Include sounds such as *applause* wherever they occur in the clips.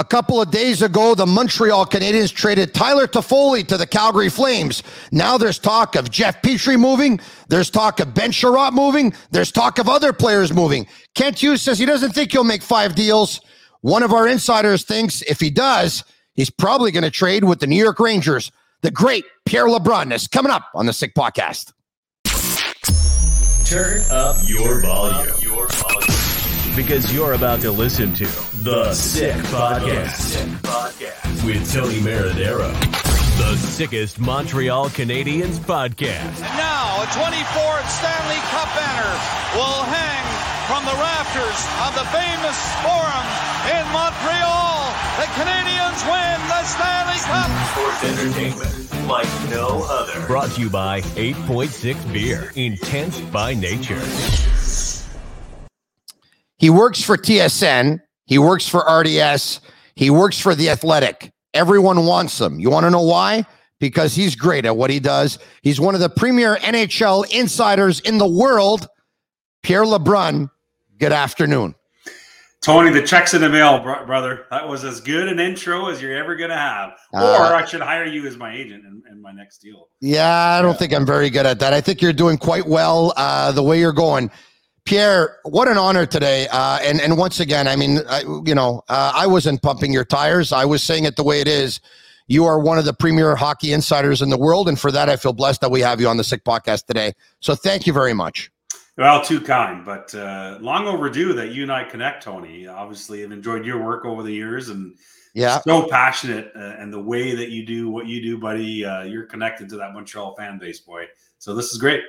A couple of days ago, the Montreal Canadiens traded Tyler Toffoli to the Calgary Flames. Now there's talk of Jeff Petry moving. There's talk of Ben Chiarot moving. There's talk of other players moving. Kent Hughes says he doesn't think he'll make five deals. One of our insiders thinks if he does, he's probably going to trade with the New York Rangers. The great Pierre LeBrun is coming up on the Sick Podcast. Turn up your volume. Your volume. Because you're about to listen to The Sick Podcast, with Tony Marinaro. The sickest Montreal Canadiens podcast. And now a 24th Stanley Cup banner will hang from the rafters of the famous Forum in Montreal. The Canadiens win the Stanley Cup. Sports entertainment like no other. Brought to you by 8.6 Beer, intense by nature. He works for TSN. He works for RDS. He works for The Athletic. Everyone wants him. You want to know why? Because he's great at what he does. He's one of the premier NHL insiders in the world. Pierre LeBrun, good afternoon. Tony, the check's in the mail, br- brother. That was as good an intro as you're ever going to have. Uh, or I should hire you as my agent in, in my next deal. Yeah, I don't think I'm very good at that. I think you're doing quite well uh, the way you're going. Pierre, what an honor today. Uh, and, and once again, I mean, I, you know, uh, I wasn't pumping your tires. I was saying it the way it is. You are one of the premier hockey insiders in the world. And for that, I feel blessed that we have you on the Sick Podcast today. So thank you very much. Well, too kind, but uh, long overdue that you and I connect, Tony. Obviously, I've enjoyed your work over the years and Yeah. so passionate uh, and the way that you do what you do, buddy. Uh, you're connected to that Montreal fan base, boy. So this is great.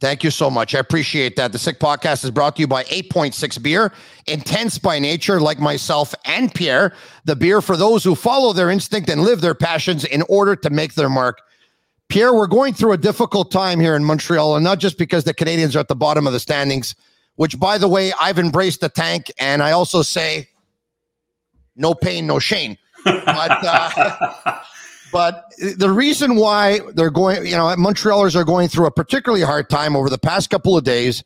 Thank you so much. I appreciate that. The Sick Podcast is brought to you by 8.6 Beer, intense by nature, like myself and Pierre. The beer for those who follow their instinct and live their passions in order to make their mark. Pierre, we're going through a difficult time here in Montreal, and not just because the Canadiens are at the bottom of the standings, which, by the way, I've embraced the tank, and I also say, no pain, no shame. But uh, *laughs* but the reason why they're going, you know, Montrealers are going through a particularly hard time over the past couple of days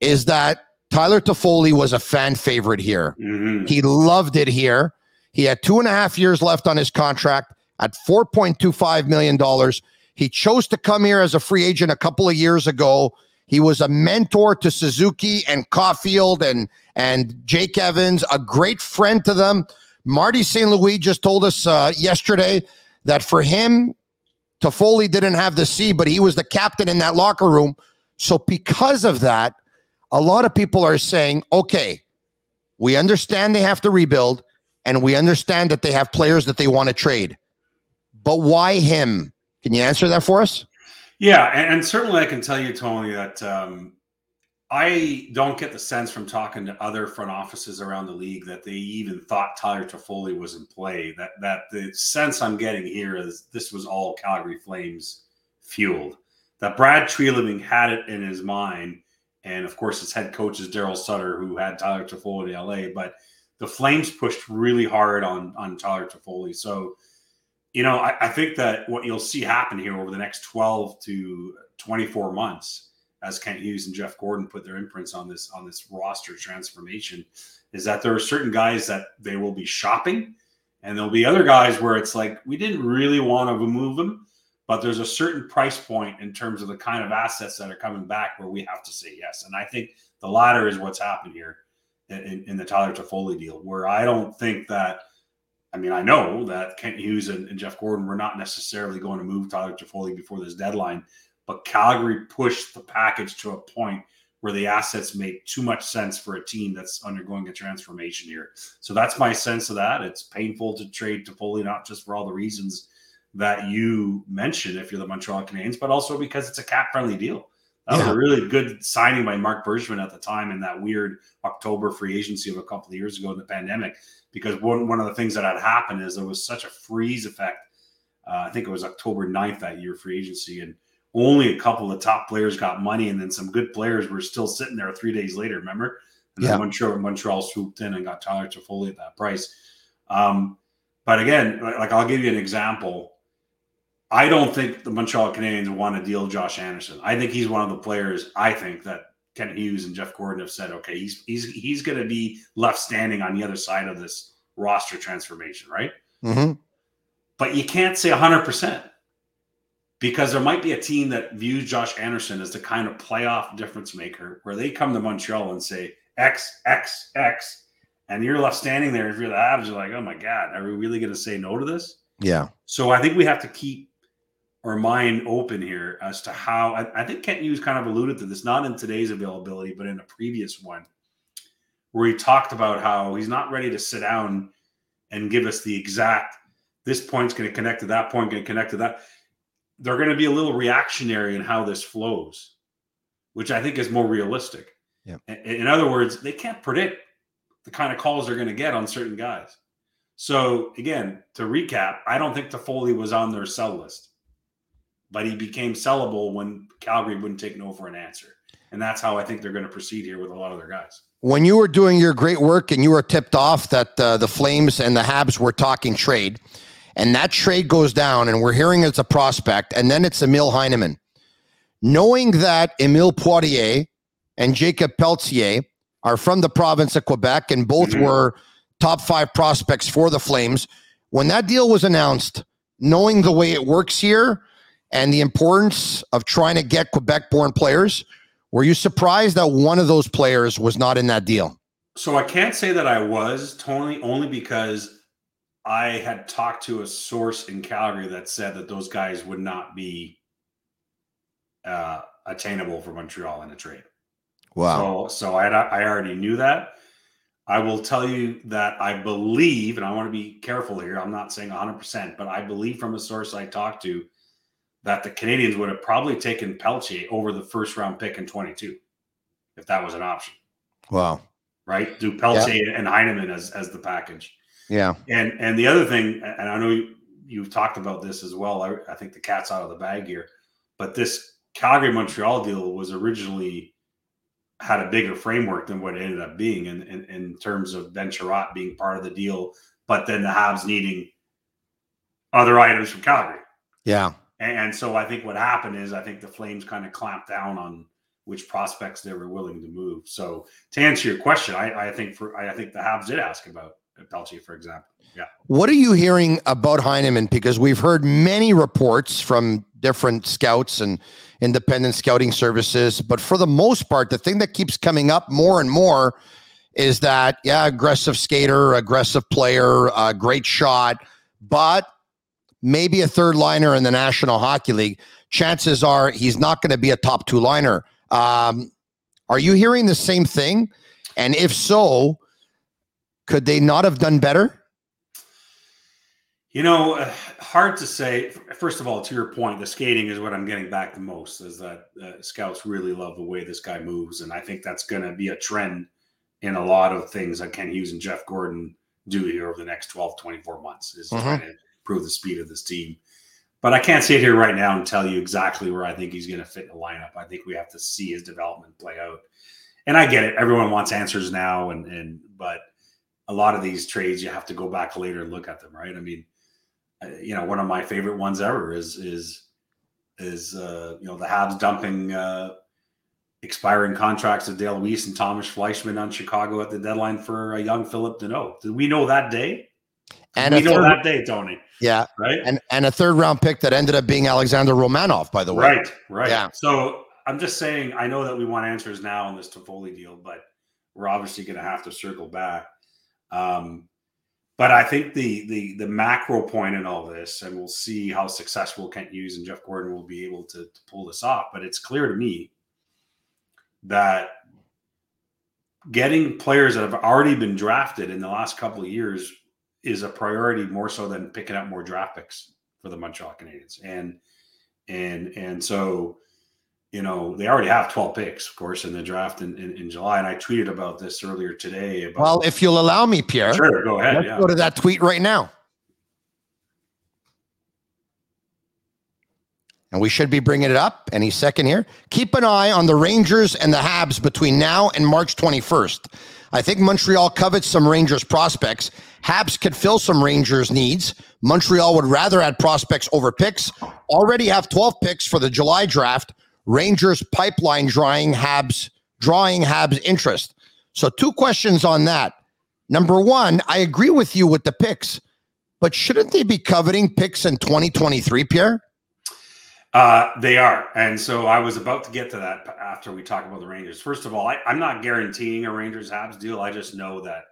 is that Tyler Toffoli was a fan favorite here. Mhm. He loved it here. He had two and a half years left on his contract at $4.25 million. He chose to come here as a free agent a couple of years ago. He was a mentor to Suzuki and Caufield and, and Jake Evans, a great friend to them. Marty St. Louis just told us uh, yesterday that for him, Toffoli didn't have the C, but he was the captain in that locker room. So, because of that, a lot of people are saying, okay, we understand they have to rebuild and we understand that they have players that they want to trade. But why him? Can you answer that for us? Yeah, and, and certainly I can tell you, Tony, that um, I don't get the sense from talking to other front offices around the league that they even thought Tyler Toffoli was in play. That that the sense I'm getting here is this was all Calgary Flames fueled. That Brad Treliving had it in his mind, and of course his head coach is Daryl Sutter, who had Tyler Toffoli in LA. But the Flames pushed really hard on on Tyler Toffoli, so you know, I, I, think that what you'll see happen here over the next 12 to 24 months, as Kent Hughes and Jeff Gorton put their imprints on this on this roster transformation, is that there are certain guys that they will be shopping, and there'll be other guys where it's like we didn't really want to remove them, but there's a certain price point in terms of the kind of assets that are coming back where we have to say yes. And I think the latter is what's happened here. in, in the Tyler Toffoli deal, where I don't think that. I mean, I know that Kent Hughes and, and Jeff Gorton were not necessarily going to move Tyler Toffoli before this deadline, but Calgary pushed the package to a point where the assets make too much sense for a team that's undergoing a transformation here. So that's my sense of that. It's painful to trade to Toffoli, not just for all the reasons that you mentioned if you're the Montreal Canadiens, but also because it's a cap friendly deal. That yeah. was a really good signing by Marc Bergevin at the time in that weird October free agency of a couple of years ago in the pandemic. Because one, one of the things that had happened is there was such a freeze effect. Uh, I think it was October 9th that year, free agency. And only a couple of top players got money, and then some good players were still sitting there three days later. Remember? And yeah. then Montreal, Montreal swooped in and got Tyler Toffoli at that price. Um, but again, like I'll give you an example. I don't think the Montreal Canadiens want to deal Josh Anderson. I think he's one of the players. I think that Kent Hughes and Jeff Gorton have said, okay, he's he's he's going to be left standing on the other side of this roster transformation, right? Mm-hmm. But you can't say 100 percent because there might be a team that views Josh Anderson as the kind of playoff difference maker where they come to Montreal and say X, X, X, and you're left standing there. If you're the Habs, you're like, oh my God, are we really going to say no to this? Yeah. So I think we have to keep our mind open here as to how I, I think Kent Hughes kind of alluded to this, not in today's availability, but in a previous one, where he talked about how he's not ready to sit down and give us the exact this point's going to connect to that point, going to connect to that they're going to be a little reactionary in how this flows, which I think is more realistic. Yeah. In other words, they can't predict the kind of calls they're going to get on certain guys. So again, to recap, I don't think Toffoli was on their sell list, but he became sellable when Calgary wouldn't take no for an answer. And that's how I think they're going to proceed here with a lot of their guys. When you were doing your great work and you were tipped off that uh, the Flames and the Habs were talking trade, and that trade goes down, and we're hearing it's a prospect, and then it's Emil Heineman. Knowing that Emil Poirier and Jakob Pelletier are from the province of Quebec and both mm-hmm. were top five prospects for the Flames, when that deal was announced, knowing the way it works here and the importance of trying to get Quebec born players, were you surprised that one of those players was not in that deal? So I can't say that I was, Tony, only because I had talked to a source in Calgary that said that those guys would not be uh, attainable for Montreal in a trade. Wow. So, so I, I already knew that. I will tell you that I believe, and I want to be careful here. I'm not saying 100%, but I believe from a source I talked to that the Canadiens would have probably taken Pelletier over the first round pick in 22 if that was an option. Wow. Right? Do Pelletier and Heineman as, as the package. Yeah. And and the other thing, and I know you, you've talked about this as well. I, I think the cat's out of the bag here, but this Calgary Montreal deal was originally had a bigger framework than what it ended up being in, in, in terms of Ben Chiarot being part of the deal, but then the Habs needing other items from Calgary. Yeah. And, and so I think what happened is I think the Flames kind of clamped down on which prospects they were willing to move. So to answer your question, I, I think for I think the Habs did ask about Pelletier, for example. Yeah. What are you hearing about Heineman? Because we've heard many reports from different scouts and independent scouting services, but for the most part, the thing that keeps coming up more and more is that yeah, aggressive skater, aggressive player, uh, great shot, but maybe a third liner in the National Hockey League. Chances are he's not going to be a top two liner. Um, are you hearing the same thing? And if so, could they not have done better? You know, uh, hard to say. First of all, to your point, the skating is what I'm getting back the most. Is that uh, scouts really love the way this guy moves, and I think that's going to be a trend in a lot of things that Kent Hughes and Jeff Gorton do here over the next 12, 24 months. Is mm-hmm. trying to improve the speed of this team. But I can't sit here right now and tell you exactly where I think he's going to fit in the lineup. I think we have to see his development play out. And I get it; everyone wants answers now, and and but a lot of these trades you have to go back later and look at them, right? I mean, uh, you know, one of my favorite ones ever is is is uh, you know the Habs dumping uh, expiring contracts of Dale Weise and Tomas Fleischmann on Chicago at the deadline for a young Phillip Danault. Did we know that day? And we know that day, Tony. Yeah, right. And and a third round pick that ended up being Alexander Romanov, by the way. Right, right. Yeah. So I'm just saying, I know that we want answers now on this Toffoli deal, but we're obviously going to have to circle back. Um, but I think the the the macro point in all this, and we'll see how successful Kent Hughes and Jeff Gorton will be able to, to pull this off. But it's clear to me that getting players that have already been drafted in the last couple of years is a priority more so than picking up more draft picks for the Montreal Canadiens. And and and so you know, they already have 12 picks, of course, in the draft in, in, in, July. And I tweeted about this earlier today. About, well, if you'll allow me, Pierre. Sure, go ahead. Let's yeah. go to that tweet right now. And we should be bringing it up any second here. Keep an eye on the Rangers and the Habs between now and March 21st. I think Montreal covets some Rangers prospects. Habs could fill some Rangers needs. Montreal would rather add prospects over picks. Already have 12 picks for the July draft Rangers pipeline drawing Habs drawing Habs interest. So two questions on that. Number one, I agree with you with the picks, but shouldn't they be coveting picks in 2023, Pierre? Uh, they are. And so I was about to get to that after we talk about the Rangers. First of all, I, am not guaranteeing a Rangers Habs deal. I just know that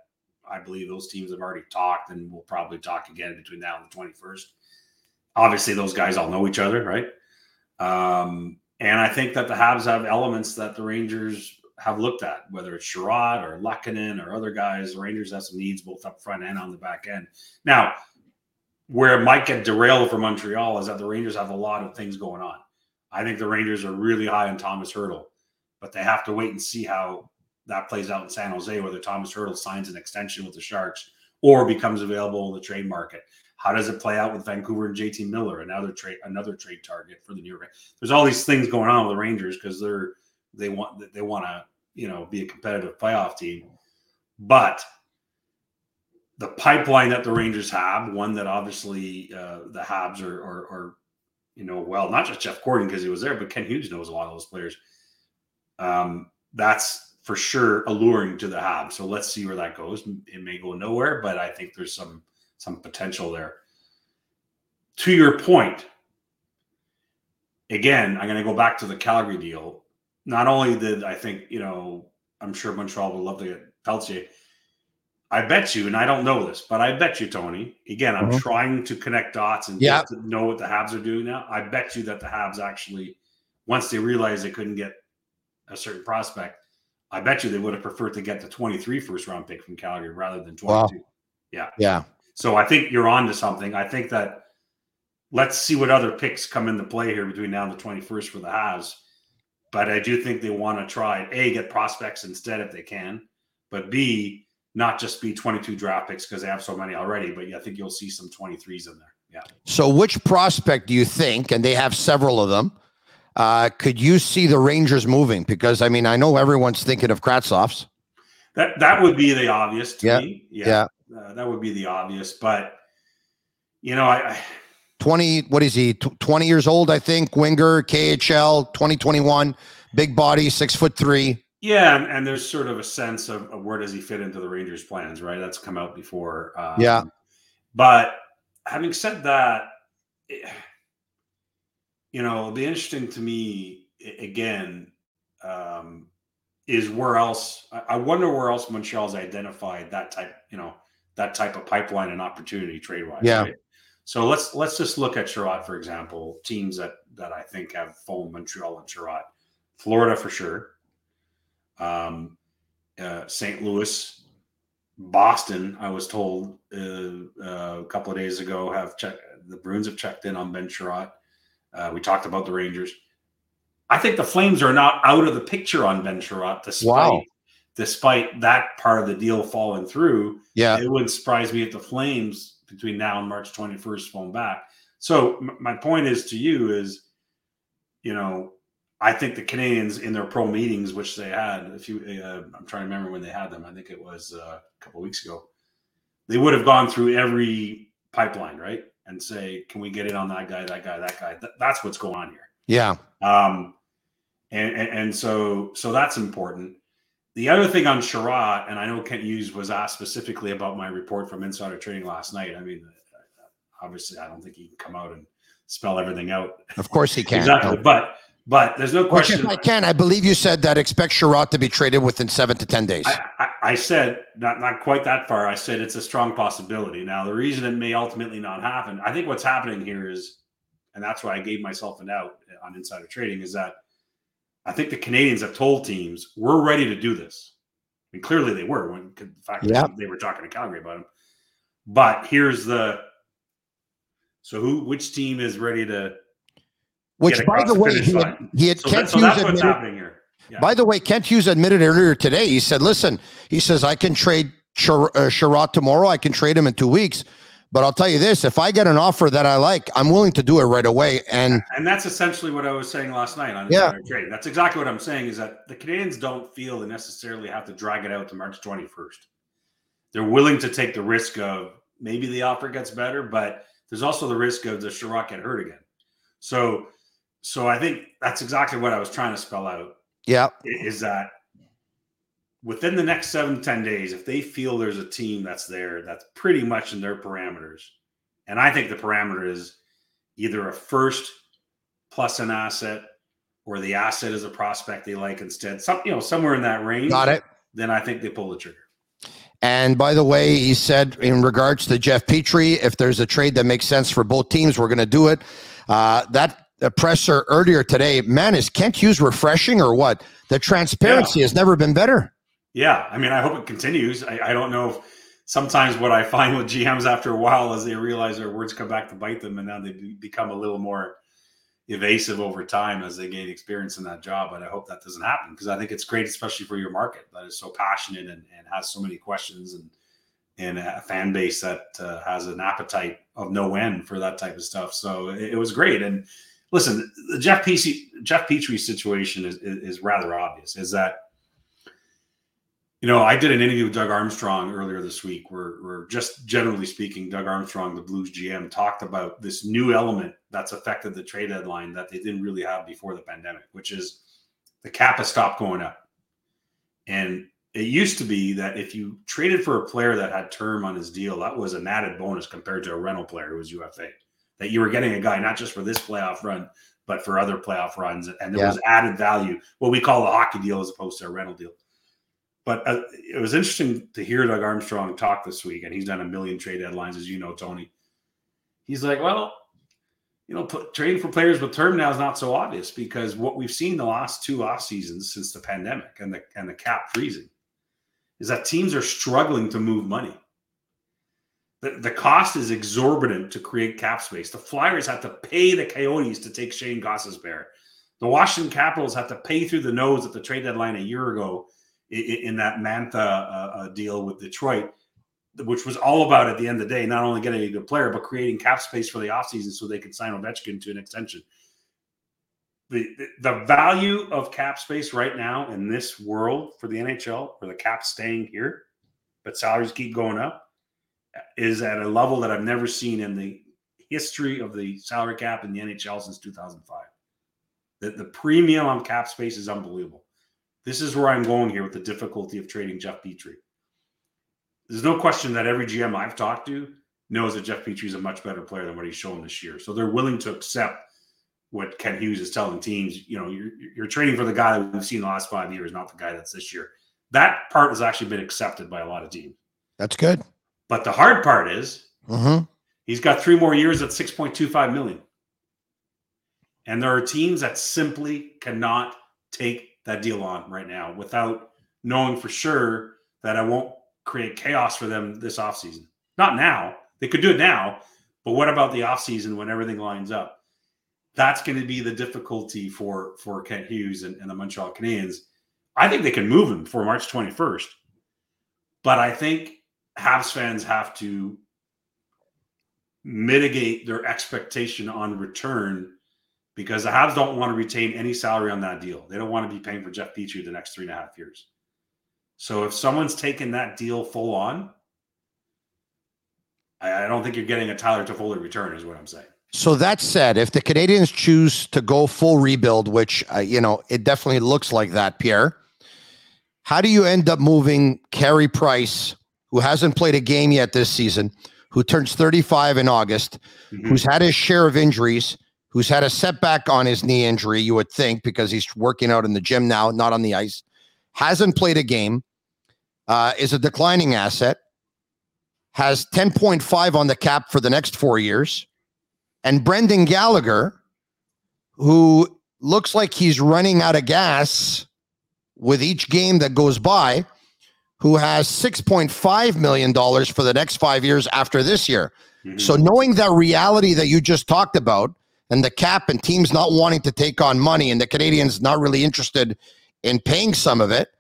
I believe those teams have already talked and we'll probably talk again between now and the 21st. Obviously, those guys all know each other, right? Um, and I think that the Habs have elements that the Rangers have looked at, whether it's Chiarot or Lehkonen or other guys. The Rangers have some needs both up front and on the back end. Now, where it might get derailed for Montreal is that the Rangers have a lot of things going on. I think the Rangers are really high on Tomas Hertl, but they have to wait and see how that plays out in San Jose, whether Tomas Hertl signs an extension with the Sharks or becomes available in the trade market. How does it play out with Vancouver and JT Miller, another trade, another trade target for the New York? There's all these things going on with the Rangers because they're they want they want to you know be a competitive playoff team, but the pipeline that the Rangers have, one that obviously uh, the Habs are, are, are, you know, well, not just Jeff Gorton because he was there, but Kent Hughes knows a lot of those players. Um, that's for sure alluring to the Habs. So let's see where that goes. It may go nowhere, but I think there's some some potential there. To your point, again, I'm going to go back to the Calgary deal. Not only did I think, you know, I'm sure Montreal would love to get Pelletier. I bet you, and I don't know this, but I bet you, Tony. Again, I'm mm-hmm. trying to connect dots and yep. to know what the Habs are doing now. I bet you that the Habs actually, once they realized they couldn't get a certain prospect, I bet you they would have preferred to get the 23 first round pick from Calgary rather than 22. Wow. Yeah. Yeah. So I think you're on to something. I think that let's see what other picks come into play here between now and the 21st for the Habs. But I do think they want to try A, get prospects instead if they can, but B, not just be 22 draft picks because they have so many already, but I think you'll see some 23s in there. Yeah. So which prospect do you think, and they have several of them, uh, could you see the Rangers moving? Because I mean, I know everyone's thinking of Kravtsov's. That that would be the obvious to yeah. me. Yeah. yeah. Uh, that would be the obvious. But you know, I, I 20 what is he 20 years old i think winger khl 2021 big body six foot three yeah and, and there's sort of a sense of, of, where does he fit into the rangers plans right that's come out before um, yeah but having said that it, you know it'll be interesting to me again um, is where else i wonder where else montreal's identified that type you know that type of pipeline and opportunity trade wise. Yeah. Right? So let's let's just look at Chiarot, for example, teams that that I think have phone Montreal and Chiarot. Florida for sure. Um, uh, St. Louis, Boston. I was told uh, uh, a couple of days ago have checked. The Bruins have checked in on Ben Chiarot. Uh, we talked about the Rangers. I think the Flames are not out of the picture on Ben Chiarot, despite wow despite that part of the deal falling through, yeah, it wouldn't surprise me if the Flames between now and March 21st phone back. So m- my point is to you is, you know, I think the Canadiens in their pro meetings, which they had, if you, uh, I'm trying to remember when they had them. I think it was uh, a couple weeks ago. They would have gone through every pipeline, right, and say, "Can we get in on that guy, that guy, that guy?" Th- that's what's going on here. Yeah. Um, and, and, and so so that's important. The other thing on Chiarot, and I know Kent Hughes was asked specifically about my report from Insider Trading last night. I mean, obviously, I don't think he can come out and spell everything out. Of course, he can. exactly, but But there's no Which, question. if I can, I believe you said that expect Chiarot to be traded within seven to ten days. I, I, I said not not quite that far. I said it's a strong possibility. Now the reason it may ultimately not happen, I think what's happening here is, and that's why I gave myself an out on insider trading, is that I think the Canadiens have told teams we're ready to do this. I mean, clearly they were when the fact Yeah. they were talking to Calgary about him. But here's the so who which team is ready to Which, by the the way, he had, he had so, Kent that, so Hughes admitted. Yeah. By the way, Kent Hughes admitted earlier today. He said, "Listen, he says I can trade Sher- uh, Chiarot tomorrow. I can trade him in two weeks, but I'll tell you this: if I get an offer that I like, I'm willing to do it right away." And And that's essentially what I was saying last night on Yeah. Trading. That's exactly what I'm saying is that the Canadiens don't feel they necessarily have to drag it out to March 21st. They're willing to take the risk of maybe the offer gets better, but there's also the risk of the Chiarot get hurt again. So, so I think that's exactly what I was trying to spell out yeah, is that within the next seven to 10 days, if they feel there's a team that's there that's pretty much in their parameters, and I think the parameter is either a first plus an asset or the asset is a prospect they like instead, some, you know, somewhere in that range, got it. then I think they pull the trigger. And by the way, he said in regards to Jeff Petry, if there's a trade that makes sense for both teams, we're going to do it. Uh, that uh, presser earlier today, man, is Kent Hughes refreshing or what? The transparency has never been better. Yeah, I mean, I hope it continues. I, I don't know if sometimes what I find with GMs after a while is they realize their words come back to bite them, and now they become a little more evasive over time as they gain experience in that job. But I hope that doesn't happen because I think it's great, especially for your market that is so passionate and, and has so many questions and and a fan base that uh, has an appetite of no end for that type of stuff. So it, it was great. And listen, the Jeff Petry, Jeff Petry situation is, is is rather obvious. Is that you know, I did an interview with Doug Armstrong earlier this week where, where just generally speaking, Doug Armstrong, the Blues GM, talked about this new element that's affected the trade deadline that they didn't really have before the pandemic, which is the cap has stopped going up. And it used to be that if you traded for a player that had term on his deal, that was an added bonus compared to a rental player who was UFA. That you were getting a guy not just for this playoff run, but for other playoff runs. And there Yeah. was added value, what we call a hockey deal as opposed to a rental deal. But uh, it was interesting to hear Doug Armstrong talk this week, and he's done a million trade deadlines, as you know, Tony. He's like, well, you know, put, trading for players with term now is not so obvious because what we've seen the last two off seasons since the pandemic and the and the cap freezing is that teams are struggling to move money. The, the cost is exorbitant to create cap space. The Flyers have to pay the Coyotes to take Shayne Gostisbehere. The Washington Capitals have to pay through the nose at the trade deadline a year ago in, that Mantha uh, uh, deal with Detroit, which was all about at the end of the day, not only getting a good player, but creating cap space for the offseason so they could sign Ovechkin to an extension. The, the, the value of cap space right now in this world for the NHL, where the cap's staying here, but salaries keep going up, is at a level that I've never seen in the history of the salary cap in the NHL since 2005. The, the premium on cap space is unbelievable. This is where I'm going here with the difficulty of trading Jeff Petry. There's no question that every GM I've talked to knows that Jeff Petry is a much better player than what he's shown this year. So they're willing to accept what Kent Hughes is telling teams. You know, you're, you're trading for the guy that we've seen the last five years, not the guy that's this year. That part has actually been accepted by a lot of teams. That's good. But the hard part is Mm-hmm. he's got three more years at 6.25 million. And there are teams that simply cannot take that deal on right now without knowing for sure that I won't create chaos for them this offseason. Not now. They could do it now, but what about the offseason when everything lines up? That's going to be the difficulty for for Kent Hughes and, and the Montreal Canadiens. I think they can move him for March 21st. But I think Habs fans have to mitigate their expectation on return because the Habs don't want to retain any salary on that deal. They don't want to be paying for Jeff Petry the next three and a half years. So if someone's taken that deal full on, I, I don't think you're getting a Tyler Toffoli return, is what I'm saying. So that said, if the Canadiens choose to go full rebuild, which uh, you know it definitely looks like that, Pierre, how do you end up moving Carey Price, who hasn't played a game yet this season, who turns 35 in August, Mhm. who's had his share of injuries, who's had a setback on his knee injury, you would think, because he's working out in the gym now, not on the ice, hasn't played a game, uh, is a declining asset, has 10.5 on the cap for the next four years. And Brendan Gallagher, who looks like he's running out of gas with each game that goes by, who has $6.5 million for the next five years after this year. Mm-hmm. So, knowing that reality that you just talked about, and the cap and teams not wanting to take on money, and the Canadiens not really interested in paying some of it,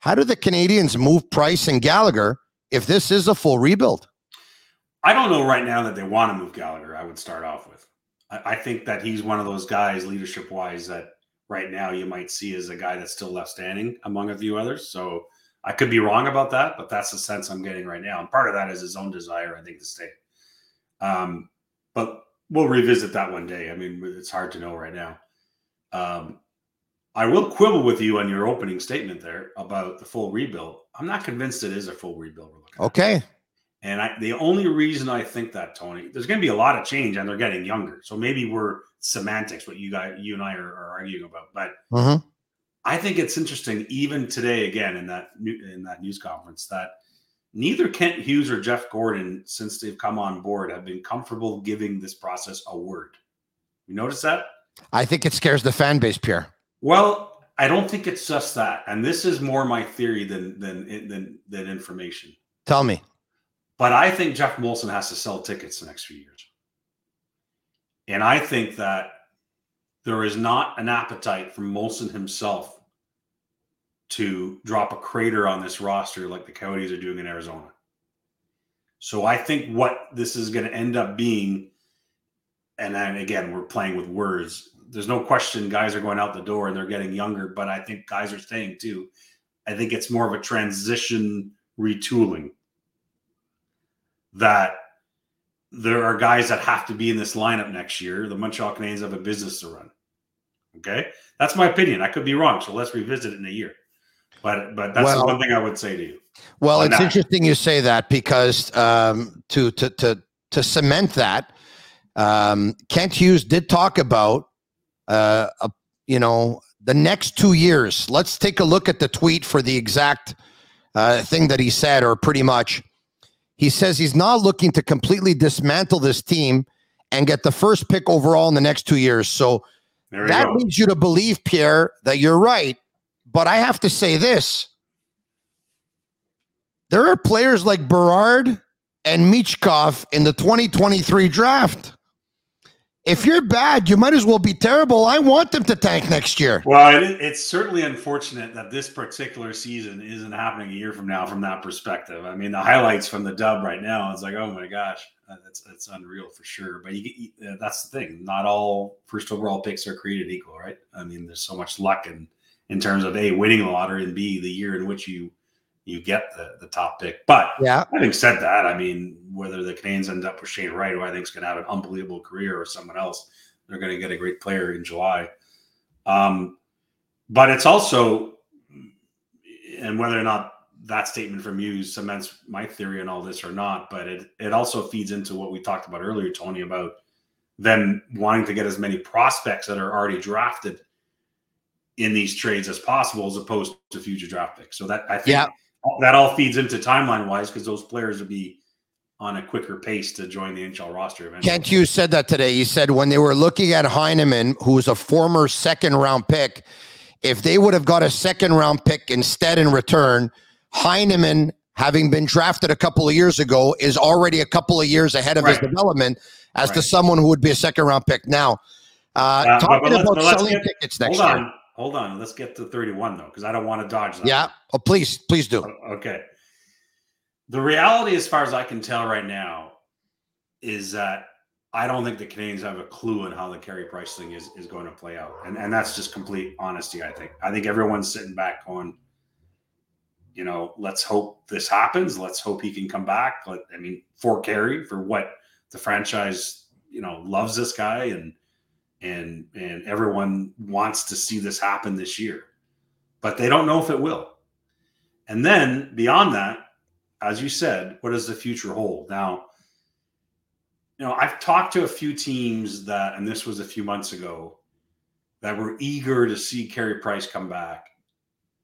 how do the Canadiens move Price and Gallagher if this is a full rebuild? I don't know right now that they want to move Gallagher. I would start off with. I, think that he's one of those guys, leadership wise, that right now you might see as a guy that's still left standing among a few others. So I could be wrong about that, but that's the sense I'm getting right now. And part of that is his own desire, I think, to stay. Um, but we'll revisit that one day. I mean, it's hard to know right now. Um, I will quibble with you on your opening statement there about the full rebuild. I'm not convinced it is a full rebuild. okay. At. And I, the only reason I think that, Tony, there's going to be a lot of change, and they're getting younger. So maybe we're semantics, what you guys, you and I are, are arguing about. But mm-hmm. I think it's interesting, even today, again in that new, in that news conference, that neither Kent Hughes or Jeff Gorton, since they've come on board, have been comfortable giving this process a word. You notice that? I think it scares the fan base, Pierre. Well, I don't think it's just that, and this is more my theory than than than than information. Tell me. But I think Geoff Molson has to sell tickets the next few years. And I think that there is not an appetite from Molson himself to drop a crater on this roster like the Coyotes are doing in Arizona. So I think what this is going to end up being, and then again, we're playing with words. There's no question guys are going out the door and they're getting younger, but I think guys are staying too. I think it's more of a transition retooling that there are guys that have to be in this lineup next year. The Montreal Canadiens have a business to run. Okay, that's my opinion. I could be wrong, so let's revisit it in a year. But but that's well, the one thing I would say to you. Well, it's interesting you say that because um, to to to to cement that, um, Kent Hughes did talk about uh, a, you know the next two years. Let's take a look at the tweet for the exact uh, thing that he said, or pretty much. He says he's not looking to completely dismantle this team and get the first pick overall in the next two years. So that go. leads you to believe, Pierre, that you're right. But I have to say this there are players like Bedard and Michkov in the 2023 draft if you're bad, you might as well be terrible. I want them to tank next year. Well, it, it's certainly unfortunate that this particular season isn't happening a year from now from that perspective. I mean, the highlights from the dub right now, it's like, oh my gosh, that's that's unreal for sure. But you, that's the thing. Not all first overall picks are created equal, right? I mean, there's so much luck in in terms of a winning the lottery and b the year in which you you get the, the top pick. But yeah, having said that, I mean, whether the Canadiens end up with Shane Wright, who I think is going to have an unbelievable career, or someone else, they're going to get a great player in July. Um, but it's also, and whether or not that statement from you cements my theory and all this or not, but it it also feeds into what we talked about earlier, Tony, about them wanting to get as many prospects that are already drafted in these trades as possible, as opposed to future draft picks. So that I think yeah that all feeds into timeline wise because those players would be on a quicker pace to join the NHL roster eventually. Kent Hughes said that today. He said when they were looking at Heineman, who was a former second round pick, if they would have got a second round pick instead in return, Heineman, having been drafted a couple of years ago, is already a couple of years ahead of right. his development as right. to someone who would be a second round pick. Now, uh, uh, talking but, but about selling get, tickets next hold year. On. Hold on, let's get to 31 though, because I don't want to dodge that. Yeah. Oh, please, please do. Oh, okay. The reality, as far as I can tell right now, is that I don't think the Canadiens have a clue on how the Carey Price thing is, is going to play out. And, and that's just complete honesty, I think. I think everyone's sitting back going, you know, let's hope this happens. Let's hope he can come back. Let, I mean, for Carey, for what the franchise, you know, loves this guy and and and everyone wants to see this happen this year but they don't know if it will and then beyond that as you said what does the future hold now you know, I've talked to a few teams that, and this was a few months ago, that were eager to see Carey Price come back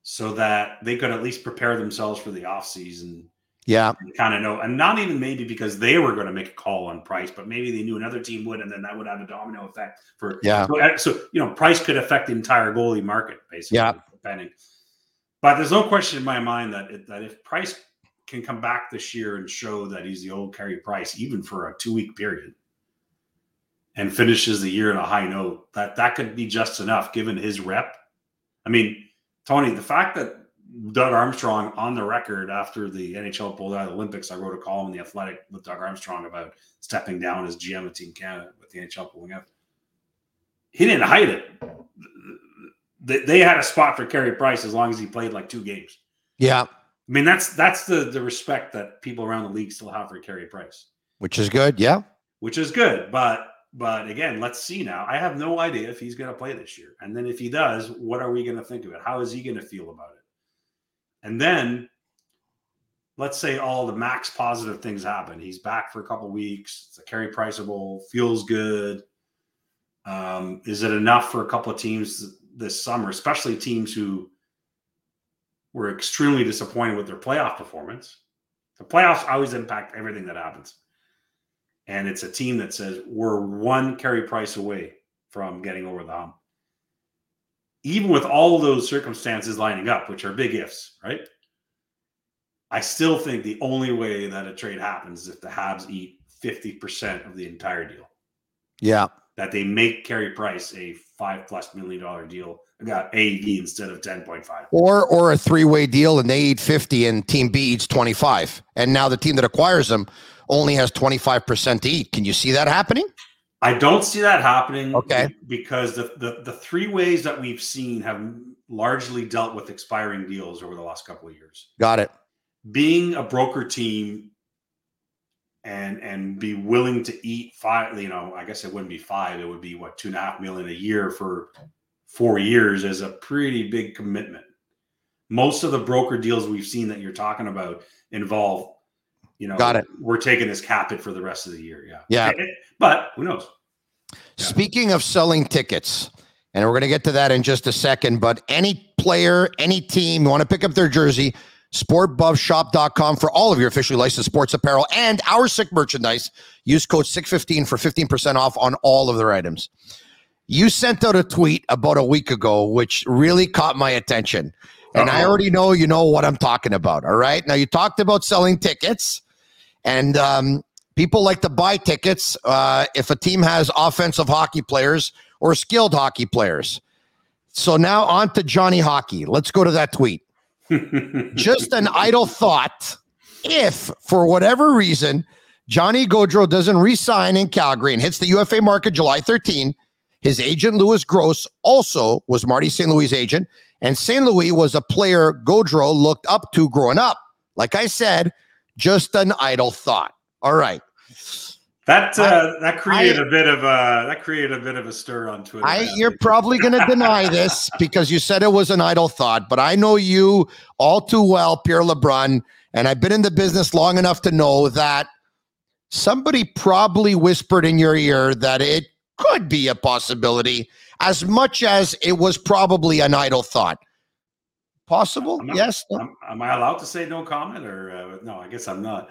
so that they could at least prepare themselves for the offseason. Yeah. Kind of know, and not even maybe because they were going to make a call on Price, but maybe they knew another team would, and then that would have a domino effect for. Yeah. So, uh, so you know, Price could affect the entire goalie market, basically. Yeah. Depending. But there's no question in my mind that that if Price can come back this year and show that he's the old Carey Price, even for a two week period, and finishes the year on a high note, that that could be just enough given his rep. I mean, Tony, the fact that Doug Armstrong on the record after the NHL pulled out of the Olympics, I wrote a column in the Athletic with Doug Armstrong about stepping down as GM of Team Canada with the NHL pulling out. He didn't hide it. They had a spot for Carey Price as long as he played like two games. Yeah. I mean, that's that's the the respect that people around the league still have for Carey Price, which is good. Yeah, which is good. But but again, let's see now. I have no idea if he's going to play this year, and then if he does, what are we going to think of it? How is he going to feel about it? And then let's say all the max positive things happen. He's back for a couple weeks. It's a Carey Priceable, feels good. Um, is it enough for a couple of teams this summer, especially teams who were extremely disappointed with their playoff performance. The playoffs always impact everything that happens. And it's a team that says we're one Carey Price away from getting over the hump. Even with all of those circumstances lining up, which are big ifs, right? I still think the only way that a trade happens is if the Habs eat 50% of the entire deal. Yeah. That they make Carey Price a five plus million dollar deal I got AED instead of 10.5. Or or a three-way deal and they eat 50 and team B eats 25. And now the team that acquires them only has 25% to eat. Can you see that happening? I don't see that happening. Okay. Because the, the the three ways that we've seen have largely dealt with expiring deals over the last couple of years. Got it. Being a broker team and and be willing to eat five, you know, I guess it wouldn't be five, it would be what two and a half million a year for four years is a pretty big commitment. Most of the broker deals we've seen that you're talking about involve, you know, got it. We're taking this cap it for the rest of the year. Yeah. Yeah. But who knows? Speaking of selling tickets, and we're going to get to that in just a second, but any player, any team, you want to pick up their jersey, sportbuffshop.com for all of your officially licensed sports apparel and our sick merchandise. Use code SICK15 for 15% off on all of their items. You sent out a tweet about a week ago, which really caught my attention. And Uh-oh. I already know you know what I'm talking about. All right. Now, you talked about selling tickets, and um, people like to buy tickets uh, if a team has offensive hockey players or skilled hockey players. So now on to Johnny Hockey. Let's go to that tweet. *laughs* Just an idle thought. If for whatever reason Johnny Gaudreau doesn't resign in Calgary and hits the UFA market July 13, his agent, Lewis Gross, also was Marty St. Louis' agent. And St. Louis was a player Gaudreau looked up to growing up. Like I said, just an idle thought. All right. That uh, I, that created I, a bit of a that created a bit of a stir on Twitter. I, you're probably going to deny this because you said it was an idle thought, but I know you all too well, Pierre LeBrun, and I've been in the business long enough to know that somebody probably whispered in your ear that it could be a possibility as much as it was probably an idle thought. Possible? Not, yes. Am, am, I allowed to say no comment or uh, no? I guess I'm not.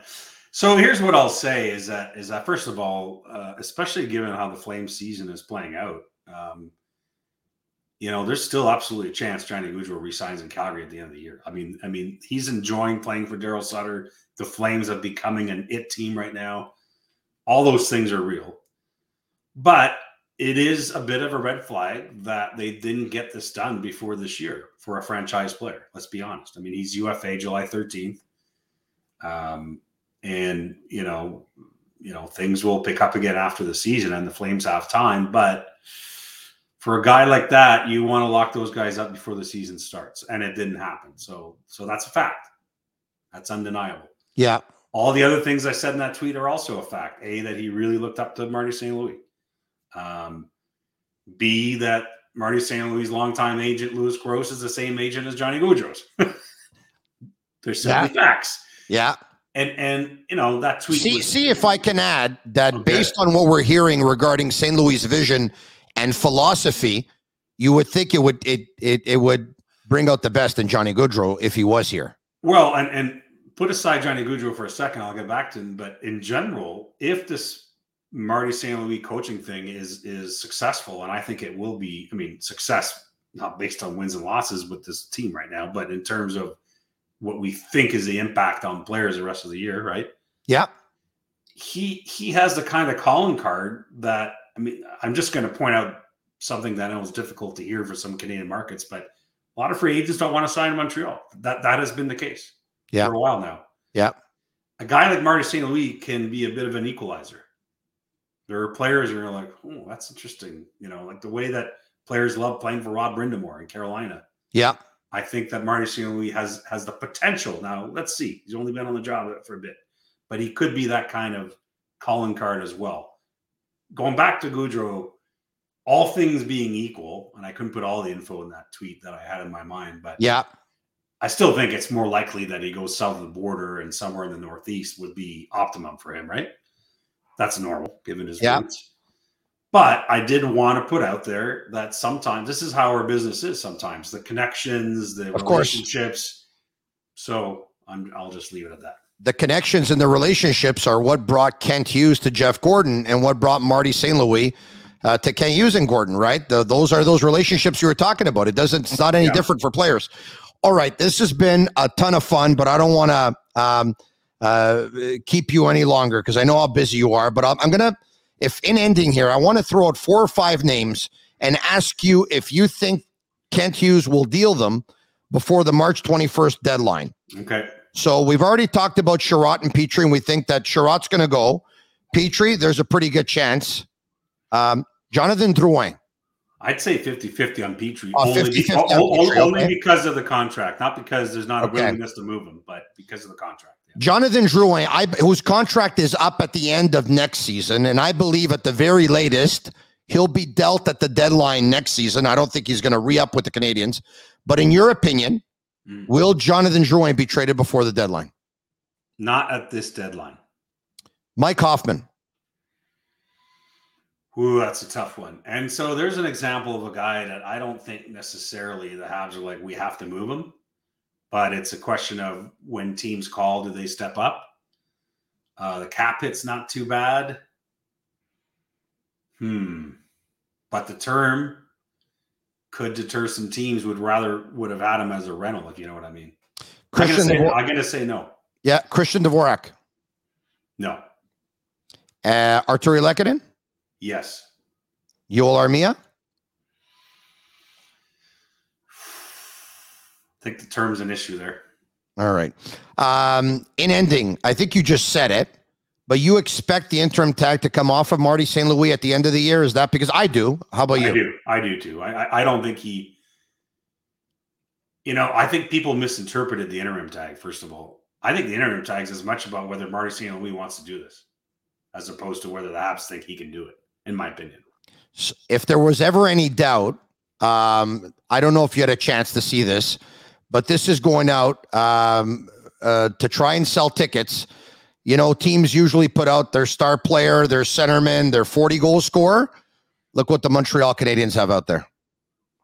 So here's what I'll say is that is that first of all, uh, especially given how the Flame season is playing out, um, you know, there's still absolutely a chance Johnny Gaudreau resigns in Calgary at the end of the year. I mean, I mean, he's enjoying playing for Daryl Sutter. The Flames are becoming an it team right now. All those things are real. But it is a bit of a red flag that they didn't get this done before this year for a franchise player. Let's be honest. I mean, he's UFA July 13th. Um, and you know, you know, things will pick up again after the season and the Flames have time, but for a guy like that, you want to lock those guys up before the season starts, and it didn't happen. So, so that's a fact. That's undeniable. Yeah. All the other things I said in that tweet are also a fact. A that he really looked up to Marty St. Louis. Um, B, that Marty St. Louis' longtime agent, Lewis Gross, is the same agent as Johnny Gaudreau's. *laughs* There's simply yeah. facts. Yeah. And and you know that tweet. See, was- see if I can add that Okay. based on what we're hearing regarding St. Louis' vision and philosophy, you would think it would it it it would bring out the best in Johnny Gaudreau if he was here. Well, and and put aside Johnny Gaudreau for a second. I'll get back to him. But in general, if this Marty St. Louis coaching thing is is successful, and I think it will be. I mean, success not based on wins and losses with this team right now, but in terms of what we think is the impact on players the rest of the year, right? Yeah. he he has the kind of calling card that I mean, I'm just going to point out something that I know is difficult to hear for some Canadian markets, but a lot of free agents don't want to sign in Montreal. That that has been the case Yeah. for a while now. Yeah. A guy like Marty St. Louis can be a bit of an equalizer. There are players who are like, oh, that's interesting. You know, like the way that players love playing for Rod Brind'Amour in Carolina. Yeah. I think that Marty St. Has has the potential. Now, let's see. He's only been on the job for a bit, but he could be that kind of calling card as well. Going back to Gaudreau, all things being equal, and I couldn't put all the info in that tweet that I had in my mind, but Yeah. I still think it's more likely that he goes south of the border and somewhere in the Northeast would be optimum for him, right? That's normal given his Yeah. roots. But I did want to put out there that sometimes this is how our business is. Sometimes the connections, the Of course. relationships. So I'm, I'll just leave it at that. The connections and the relationships are what brought Kent Hughes to Jeff Gorton and what brought Marty St. Louis uh, to Kent Hughes and Gorton, right? The, those are those relationships you were talking about. It doesn't, it's not any Yeah. different for players. All right. This has been a ton of fun, but I don't want to um, uh, keep you any longer because I know how busy you are. But I'm, I'm going to, if in ending here, I want to throw out four or five names and ask you if you think Kent Hughes will deal them before the March 21st deadline. Okay. So we've already talked about Chiarot and Petry, and we think that Chiarot's going to go. Petry, there's a pretty good chance. Um, Jonathan Drouin. I'd say 50 50 on Petry. Oh, only, 50-50 be- on o- Petry, only okay. because of the contract, not because there's not a Okay. willingness to move him, but because of the contract. Jonathan Drouin, I, whose contract is up at the end of next season, and I believe at the very latest he'll be dealt at the deadline next season. I don't think he's going to re-up with the Canadiens. But in your opinion, Mm. will Jonathan Drouin be traded before the deadline? Not at this deadline. Mike Hoffman. Ooh, that's a tough one. And so there's an example of a guy that I don't think necessarily the Habs are like, we have to move him. But it's a question of when teams call, do they step up? Uh, the cap hit's not too bad. Hmm. But the term could deter some teams would rather would have had him as a rental, if you know what I mean. I'm gonna Christian, say, Dvor- I'm gonna say no. yeah, Christian Dvorak. No. Uh, Artturi Lehkonen. Yes. Joel Armia. Think the term's an issue there. All right. Um, in ending, I think you just said it, but you expect the interim tag to come off of Marty St. Louis at the end of the year. Is that because I do? How about you? I do. I do too. I, I I don't think he. You know, I think people misinterpreted the interim tag. First of all, I think the interim tag is as much about whether Marty St. Louis wants to do this, as opposed to whether the Habs think he can do it. In my opinion, If there was ever any doubt, um, I don't know if you had a chance to see this, but this is going out um, uh, to try and sell tickets. You know, teams usually put out their star player, their centerman, their 40 goal scorer. Look what the Montreal Canadiens have out there.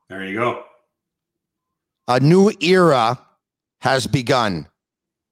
there you go. a new era has begun.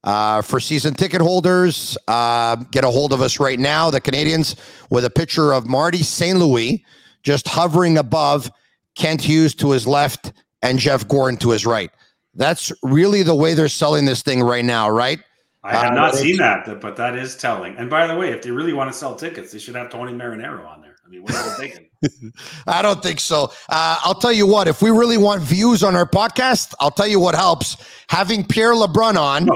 Uh, for season ticket holders, uh, get a hold of us right now. The Canadiens with a picture of Marty St. Louis just hovering above Kent Hughes to his left and Jeff Gorton to his right. That's really the way they're selling this thing right now, right? I have Uh, not seen that, but- but that is telling. And by the way, if they really want to sell tickets, they should have Tony Marinaro on there. I mean, what are they thinking? *laughs* I don't think so. Uh, I'll tell you what, if we really want views on our podcast, I'll tell you what helps having Pierre LeBrun on.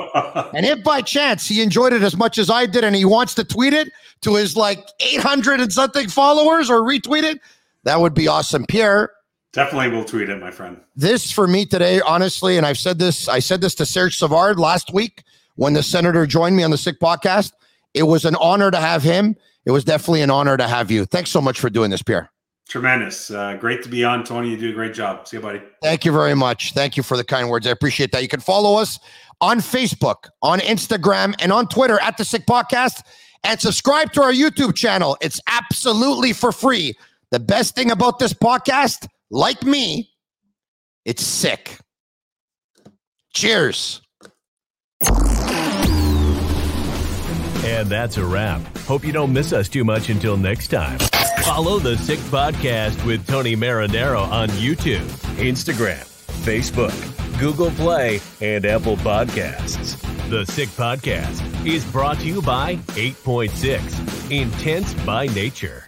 *laughs* And if by chance he enjoyed it as much as I did and he wants to tweet it to his like 800 and something followers or retweet it, that would be awesome. Pierre, Definitely will tweet it, my friend. this for me today, honestly, and I've said this, I said this to Serge Savard last week when the senator joined me on the Sick podcast. It was an honor to have him. It was definitely an honor to have you. Thanks so much for doing this, Pierre. Tremendous. Uh, great to be on, Tony. You do a great job. See you, buddy. Thank you very much. Thank you for the kind words. I appreciate that. You can follow us on Facebook, on Instagram, and on Twitter at the Sick Podcast, and subscribe to our YouTube channel. It's absolutely for free. The best thing about this podcast, like me, it's sick. Cheers. And that's a wrap. Hope you don't miss us too much until next time. Follow the Sick Podcast with Tony Marinaro on YouTube, Instagram, Facebook, Google Play, and Apple Podcasts. The Sick Podcast is brought to you by 8.6 Intense by Nature.